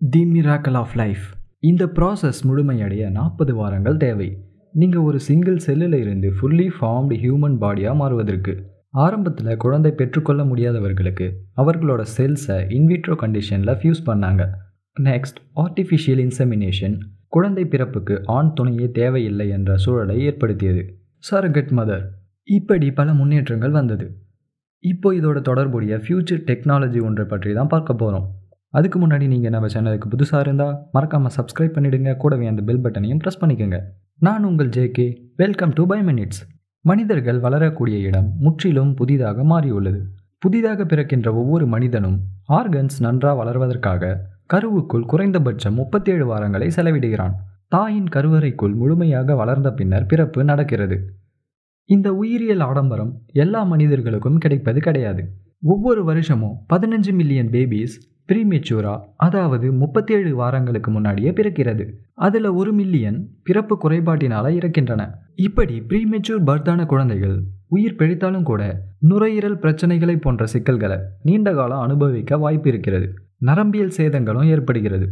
The miracle of life இந்த process முழுமையடைய நாற்பது வாரங்கள் தேவை. நீங்கள் ஒரு சிங்கிள் செல்லில் இருந்து ஃபுல்லி ஃபார்ம்டு ஹியூமன் பாடியாக மாறுவதற்கு. ஆரம்பத்தில் குழந்தை பெற்றுக்கொள்ள முடியாதவர்களுக்கு அவர்களோட செல்ஸை இன்விட்ரோ கண்டிஷனில் ஃபியூஸ் பண்ணாங்க. நெக்ஸ்ட் ஆர்டிஃபிஷியல் இன்செமினேஷன் குழந்தை பிறப்புக்கு ஆண் துணையே தேவையில்லை என்ற சூழலை ஏற்படுத்தியது. சரகட் மதர் இப்படி பல முன்னேற்றங்கள் வந்தது. இப்போ இதோட தொடர்புடைய ஃப்யூச்சர் டெக்னாலஜி ஒன்றை பற்றி தான் பார்க்க போகிறோம் அதுக்கு முன்னாடி நீங்கள் நம்ம சேனலுக்கு புதுசாக இருந்தால் மறக்காமல் சப்ஸ்கிரைப் பண்ணிவிடுங்க கூடவே அந்த பெல் பட்டனையும் ப்ரெஸ் பண்ணிக்கோங்க. நான் உங்கள் JK welcome to five minutes மனிதர்கள் வளரக்கூடிய இடம் முற்றிலும் புதிதாக மாறியுள்ளது. புதிதாக பிறக்கின்ற ஒவ்வொரு மனிதனும் ஆர்கன்ஸ் நன்றாக வளர்வதற்காக கருவுக்குள் குறைந்தபட்சம் முப்பத்தேழு வாரங்களை செலவிடுகிறான். தாயின் கருவறைக்குள் முழுமையாக வளர்ந்த பின்னர் பிறப்பு நடக்கிறது. இந்த உயிரியல் ஆடம்பரம் எல்லா மனிதர்களுக்கும் கிடைப்பது கிடையாது. ஒவ்வொரு வருஷமும் பதினஞ்சு மில்லியன் பேபிஸ் ப்ரீமெச்சூரா அதாவது முப்பத்தேழு வாரங்களுக்கு முன்னாடியே பிறக்கிறது. அதில் ஒரு மில்லியன் பிறப்பு குறைபாட்டினால இறக்கின்றன. இப்படி ப்ரீமெச்சூர் பர்த்தான குழந்தைகள் உயிர் பிழைத்தாலும் கூட நுரையீரல் பிரச்சனைகளை போன்ற சிக்கல்களை நீண்ட காலம் அனுபவிக்க வாய்ப்பு இருக்கிறது. நரம்பியல் சேதங்களும் ஏற்படுகிறது.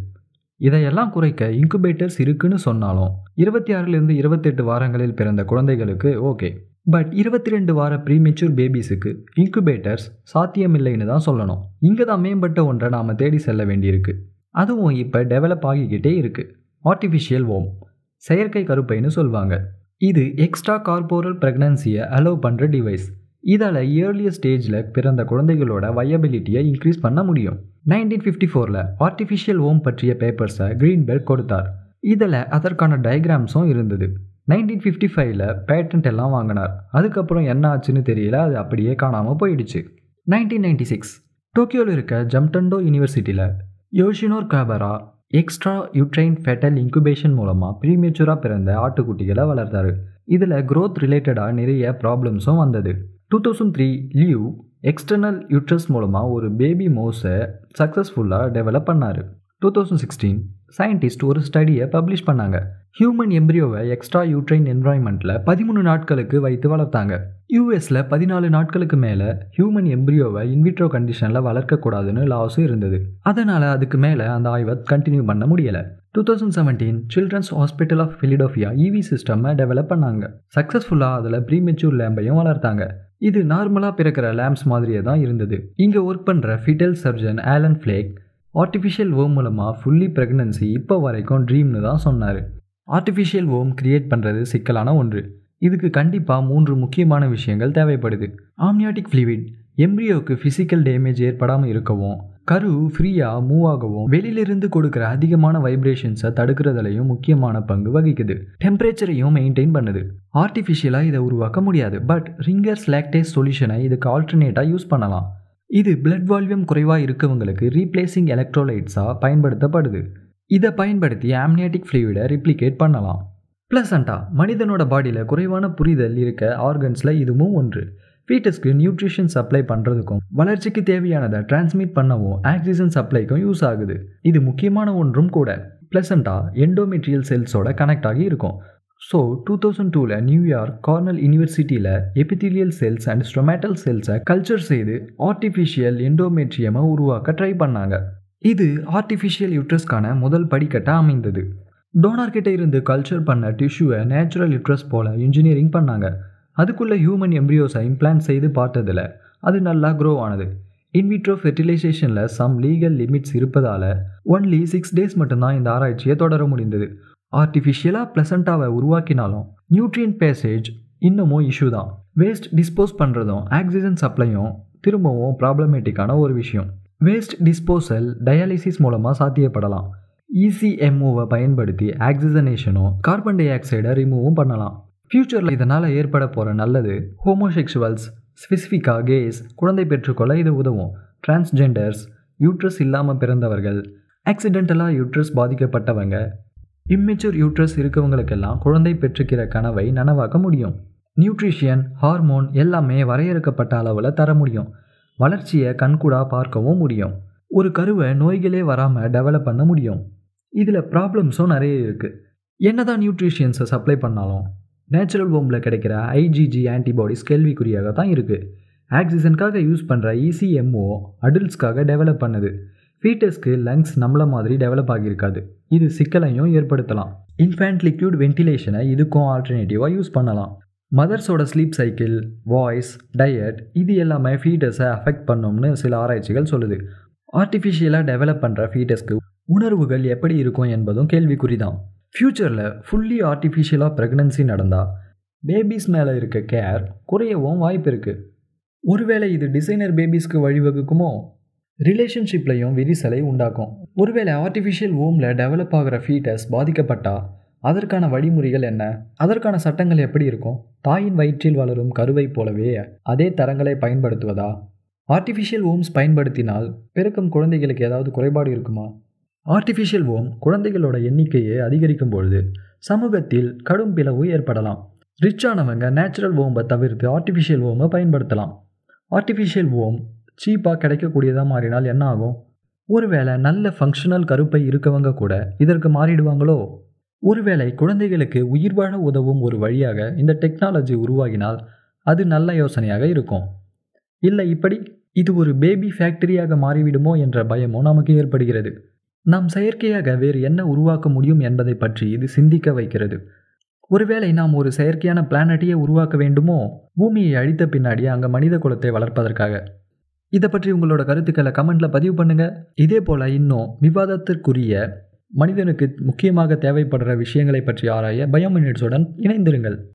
இதையெல்லாம் குறைக்க இன்குபேட்டர்ஸ் இருக்குன்னு சொன்னாலும் இருபத்தி ஆறிலிருந்து இருபத்தெட்டு வாரங்களில் பிறந்த குழந்தைகளுக்கு ஓகே. பட் இருபத்தி ரெண்டு வார ப்ரீமெச்சூர் பேபிஸுக்கு இன்குபேட்டர்ஸ் சாத்தியமில்லைன்னு தான் சொல்லணும். இங்கே தான் மேம்பட்ட ஒன்றை நாம் தேடி செல்ல வேண்டியிருக்கு. அதுவும் இப்போ டெவலப் ஆகிக்கிட்டே இருக்குது ஆர்டிஃபிஷியல் ஓம் செயற்கை கருப்பைன்னு சொல்லுவாங்க இது எக்ஸ்ட்ரா கார்போரல் ப்ரெக்னன்சியை அலோவ் பண்ணுற டிவைஸ் இதால் இயர்லியர் ஸ்டேஜில் பிறந்த குழந்தைகளோட வயபிலிட்டியை இன்க்ரீஸ் பண்ண முடியும். நைன்டீன் ஃபிஃப்டி ஃபோரில் ஆர்டிஃபிஷியல் ஓம் பற்றிய பேப்பர்ஸை கிரீன்பெர்க் கொடுத்தார். இதில் அதற்கான டயக்ராம்ஸும் இருந்தது. நைன்டீன் ஃபிஃப்டி ஃபைவ்ல பேட்டன்ட் எல்லாம் வாங்கினார். அதுக்கப்புறம் என்ன ஆச்சுன்னு தெரியல அது அப்படியே காணாமல் போயிடுச்சு. நைன்டீன் நைன்டி சிக்ஸ் டோக்கியோவில் இருக்க ஜம்டண்டோ யூனிவர்சிட்டியில் Yoshinori Kabara extra uterine fetal incubation மூலமாக ப்ரீமேச்சூராக பிறந்த ஆட்டுக்குட்டிகளை வளர்த்தாரு. இதில் க்ரோத் ரிலேட்டடாக நிறைய ப்ராப்ளம்ஸும் வந்தது. Two thousand three Liu external uterus மூலமாக ஒரு பேபி மோஸை சக்ஸஸ்ஃபுல்லாக டெவலப் பண்ணார். டூ தௌசண்ட் சிக்ஸ்டீன் சயின்டிஸ்ட் ஒரு ஸ்டடியை பப்ளிஷ் பண்ணாங்க. ஹியூமன் எம்ப்ரியோவை எக்ஸ்ட்ரா யூட்ரைன் என்வாயன்மெண்ட்டில் பதிமூணு நாட்களுக்கு வைத்து வளர்த்தாங்க. யூஎஸில் பதினாலு நாட்களுக்கு மேலே ஹியூமன் எம்ப்ரியோவை இன்விட்ரோ கண்டிஷனில் வளர்க்கக்கூடாதுன்னு லாஸும் இருந்தது. அதனால் அதுக்கு மேலே அந்த ஆய்வை கண்டினியூ பண்ண முடியலை. Two thousand seventeen children's hospital of Philadelphia EV சிஸ்டமை டெவலப் பண்ணாங்க. சக்ஸஸ்ஃபுல்லாக அதில் ப்ரீமெச்சூர் லேம்பையும் வளர்த்தாங்க. இது நார்மலாக பிறக்கிற லேம்ப்ஸ் மாதிரியே தான் இருந்தது. இங்கே ஒர்க் பண்ணுற foetal surgeon Alan Flake artificial womb மூலமாக ஃபுல்லி ப்ரெக்னன்சி இப்போ வரைக்கும் ட்ரீம்னு தான் சொன்னார். ஆர்டிஃபிஷியல் ஓம் கிரியேட் பண்ணுறது சிக்கலான ஒன்று. இதுக்கு கண்டிப்பாக மூன்று முக்கியமான விஷயங்கள் தேவைப்படுது. ஆம்னியாட்டிக் ஃப்ளூவிட் எம்ப்ரியோவுக்கு ஃபிசிக்கல் டேமேஜ் ஏற்படாமல் இருக்கவும் கரு ஃப்ரீயாக மூவ் ஆகவும் வெளியிலிருந்து கொடுக்குற அதிகமான வைப்ரேஷன்ஸை தடுக்கிறதுலையும் முக்கியமான பங்கு வகிக்குது. டெம்பரேச்சரையும் மெயின்டைன் பண்ணுது. ஆர்டிஃபிஷியலாக இதை உருவாக்க முடியாது பட் ரிங்கர்ஸ் லாக்டேஸ் சொல்யூஷனை இதுக்கு ஆல்டர்னேட்டாக யூஸ் பண்ணலாம். இது பிளட் வால்யூம் குறைவாக இருக்கவங்களுக்கு ரீப்ளேசிங் எலக்ட்ரோலைட்ஸாக பயன்படுத்தப்படுது. இதை பயன்படுத்தி ஆம்னியாட்டிக் ஃப்ளூயிடை ரிப்ளிகேட் பண்ணலாம். ப்ளசண்டா மனிதனோட பாடியில் குறைவான புரிதல் இருக்க ஆர்கன்ஸில் இதுவும் ஒன்று. ஃபீட்டஸ்க்கு நியூட்ரிஷன் சப்ளை பண்ணுறதுக்கும் வளர்ச்சிக்கு தேவையானதை டிரான்ஸ்மிட் பண்ணவும் ஆக்சிஜன் சப்ளைக்கும் யூஸ் ஆகுது. இது முக்கியமான ஒன்றும் கூட. ப்ளசண்டா எண்டோமெட்ரியல் செல்ஸோட கனெக்ட் ஆகி இருக்கும். ஸோ டூ தௌசண்ட் டூவில் நியூயார்க் கார்னல் யூனிவர்சிட்டியில் எபித்திலியல் செல்ஸ் அண்ட் ஸ்டொமேட்டல் செல்ஸை கல்ச்சர் செய்து ஆர்டிஃபிஷியல் எண்டோமெட்ரியமை உருவாக்க ட்ரை பண்ணாங்க. இது ஆர்டிஃபிஷியல் யூட்ரஸ்க்கான முதல் படிக்கட்டாக அமைந்தது. டோனார்கிட்ட இருந்து கல்ச்சர் பண்ண டிஷ்யூவை நேச்சுரல் யூட்ரஸ் போல் இன்ஜினியரிங் பண்ணாங்க. அதுக்குள்ளே ஹியூமன் எம்ப்ரியோஸை இம்ப்ளான்ட் செய்து பார்த்ததில் அது நல்லா க்ரோ ஆனது. இன்விட்ரோ ஃபெர்டிலைசேஷனில் சம் லீகல் லிமிட்ஸ் இருப்பதால் ஒன்லி சிக்ஸ் டேஸ் மட்டும்தான் இந்த ஆராய்ச்சியை தொடர முடிந்தது. ஆர்டிஃபிஷியலாக ப்ளசண்ட்டாவை உருவாக்கினாலும் நியூட்ரியன் பேசேஜ் இன்னமும் இஷ்யூ தான். வேஸ்ட் டிஸ்போஸ் பண்ணுறதும் ஆக்சிஜன் சப்ளையும் திரும்பவும் ப்ராப்ளமேட்டிக்கான ஒரு விஷயம். வேஸ்ட் டிஸ்போசல் டயாலிசிஸ் மூலமாக சாத்தியப்படலாம். இசிஎம்ஓவை பயன்படுத்தி ஆக்சிஜனேஷனும் கார்பன் டை ஆக்சைடை ரிமூவும் பண்ணலாம். ஃப்யூச்சரில் இதனால் ஏற்பட போகிற நல்லது ஹோமோசெக்ஷுவல்ஸ் ஸ்பெசிஃபிக்காக கேஸ் குழந்தை பெற்றுக்கொள்ள இது உதவும். டிரான்ஸ்ஜெண்டர்ஸ் யூட்ரஸ் இல்லாமல் பிறந்தவர்கள் ஆக்சிடென்டலாக யூட்ரஸ் பாதிக்கப்பட்டவங்க இம்மெச்சூர் யூட்ரஸ் இருக்கவங்களுக்கெல்லாம் குழந்தை பெற்றுக்கிற கனவை நனவாக்க முடியும். நியூட்ரிஷியன் ஹார்மோன் எல்லாமே வரையறுக்கப்பட்ட அளவில் தர முடியும். வளர்ச்சியை கண்கூடாக பார்க்கவும் முடியும். ஒரு கருவை நோய்களே வராமல் டெவலப் பண்ண முடியும். இதில் ப்ராப்ளம்ஸும் நிறைய இருக்குது என்னதான் நியூட்ரிஷியன்ஸை சப்ளை பண்ணாலும் நேச்சுரல் ஹோமில் கிடைக்கிற ஐஜிஜி ஆன்டிபாடிஸ் கேள்விக்குறியாக தான் இருக்குது ஆக்சிஜனுக்காக யூஸ் பண்ணுற இசிஎம்ஓ அடல்ட்ஸ்க்காக டெவலப் பண்ணுது. ஃபீட்டஸ்க்கு லங்ஸ் நம்மள மாதிரி டெவலப் ஆகியிருக்காது. இது சிக்கலையும் ஏற்படுத்தலாம். இன்ஃபேண்ட் லிக்யூட் வென்டிலேஷனை இதுக்கும் ஆல்டர்னேட்டிவாக யூஸ் பண்ணலாம். மதர்ஸோட ஸ்லீப் சைக்கிள் வாய்ஸ் டயட் இது எல்லாமே ஃபீட்டஸை அஃபெக்ட் பண்ணும்னு சில ஆராய்ச்சிகள் சொல்லுது. ஆர்டிஃபிஷியலாக டெவலப் பண்ணுற ஃபீட்டஸ்க்கு உணர்வுகள் எப்படி இருக்கும் என்பதும் கேள்விக்குறி தான் ஃப்யூச்சரில் ஃபுல்லி ஆர்டிஃபிஷியலாக ப்ரெக்னன்சி நடந்தால் பேபிஸ் மேலே இருக்க கேர் குறையவும் வாய்ப்பு இருக்குது ஒருவேளை இது டிசைனர் பேபிஸ்க்கு வழிவகுக்குமோ? ரிலேஷன்ஷிப்லையும் விரிசலை உண்டாக்கும். ஒருவேளை ஆர்டிஃபிஷியல் ஓமில் டெவலப் ஆகிற ஃபீட்டஸ் பாதிக்கப்பட்டால் அதற்கான வழிமுறைகள் என்ன? அதற்கான சட்டங்கள் எப்படி இருக்கும்? தாயின் வயிற்றில் வளரும் கருவை போலவே அதே தரங்களை பயன்படுத்துவதா? ஆர்டிஃபிஷியல் ஓம்ஸ் பயன்படுத்தினால் பிறக்கும் குழந்தைகளுக்கு ஏதாவது குறைபாடு இருக்குமா? ஆர்டிஃபிஷியல் ஓம் குழந்தைகளோட எண்ணிக்கையை அதிகரிக்கும் பொழுது சமூகத்தில் கடும் பிளவு ஏற்படலாம். ரிச்சானவங்க நேச்சுரல் ஓம்பை தவிர்த்து ஆர்டிஃபிஷியல் ஓமை பயன்படுத்தலாம். ஆர்டிஃபிஷியல் ஓம் சீப்பாக கிடைக்கக்கூடியதாக மாறினால் என்ன ஆகும்? ஒருவேளை நல்ல ஃபங்க்ஷனல் கருப்பை இருக்கவங்க கூட இதற்கு மாறிடுவாங்களோ? ஒருவேளை குழந்தைகளுக்கு உயிர் வாழ உதவும் ஒரு வழியாக இந்த டெக்னாலஜி உருவாகினால் அது நல்ல யோசனையாக இருக்கும். இல்லை இப்படி இது ஒரு பேபி ஃபேக்டரியாக மாறிவிடுமோ என்ற பயமோ நமக்கு ஏற்படுகிறது. நாம் செயற்கையாக வேறு என்ன உருவாக்க முடியும் என்பதை பற்றி இது சிந்திக்க வைக்கிறது. ஒருவேளை நாம் ஒரு செயற்கையான பிளானட்டையே உருவாக்க வேண்டுமோ? பூமியை அழித்த பின்னாடி அங்கே மனித குலத்தை வளர்ப்பதற்காக. இதை பற்றி உங்களோட கருத்துக்களை கமெண்ட்டில் பதிவு பண்ணுங்கள் இதே போல் இன்னும் விவாதத்திற்குரிய மனிதனுக்கு முக்கியமாக தேவைப்படுற விஷயங்களை பற்றி ஆராய பயோமினிட்ஸுடன் இணைந்திருங்கள்.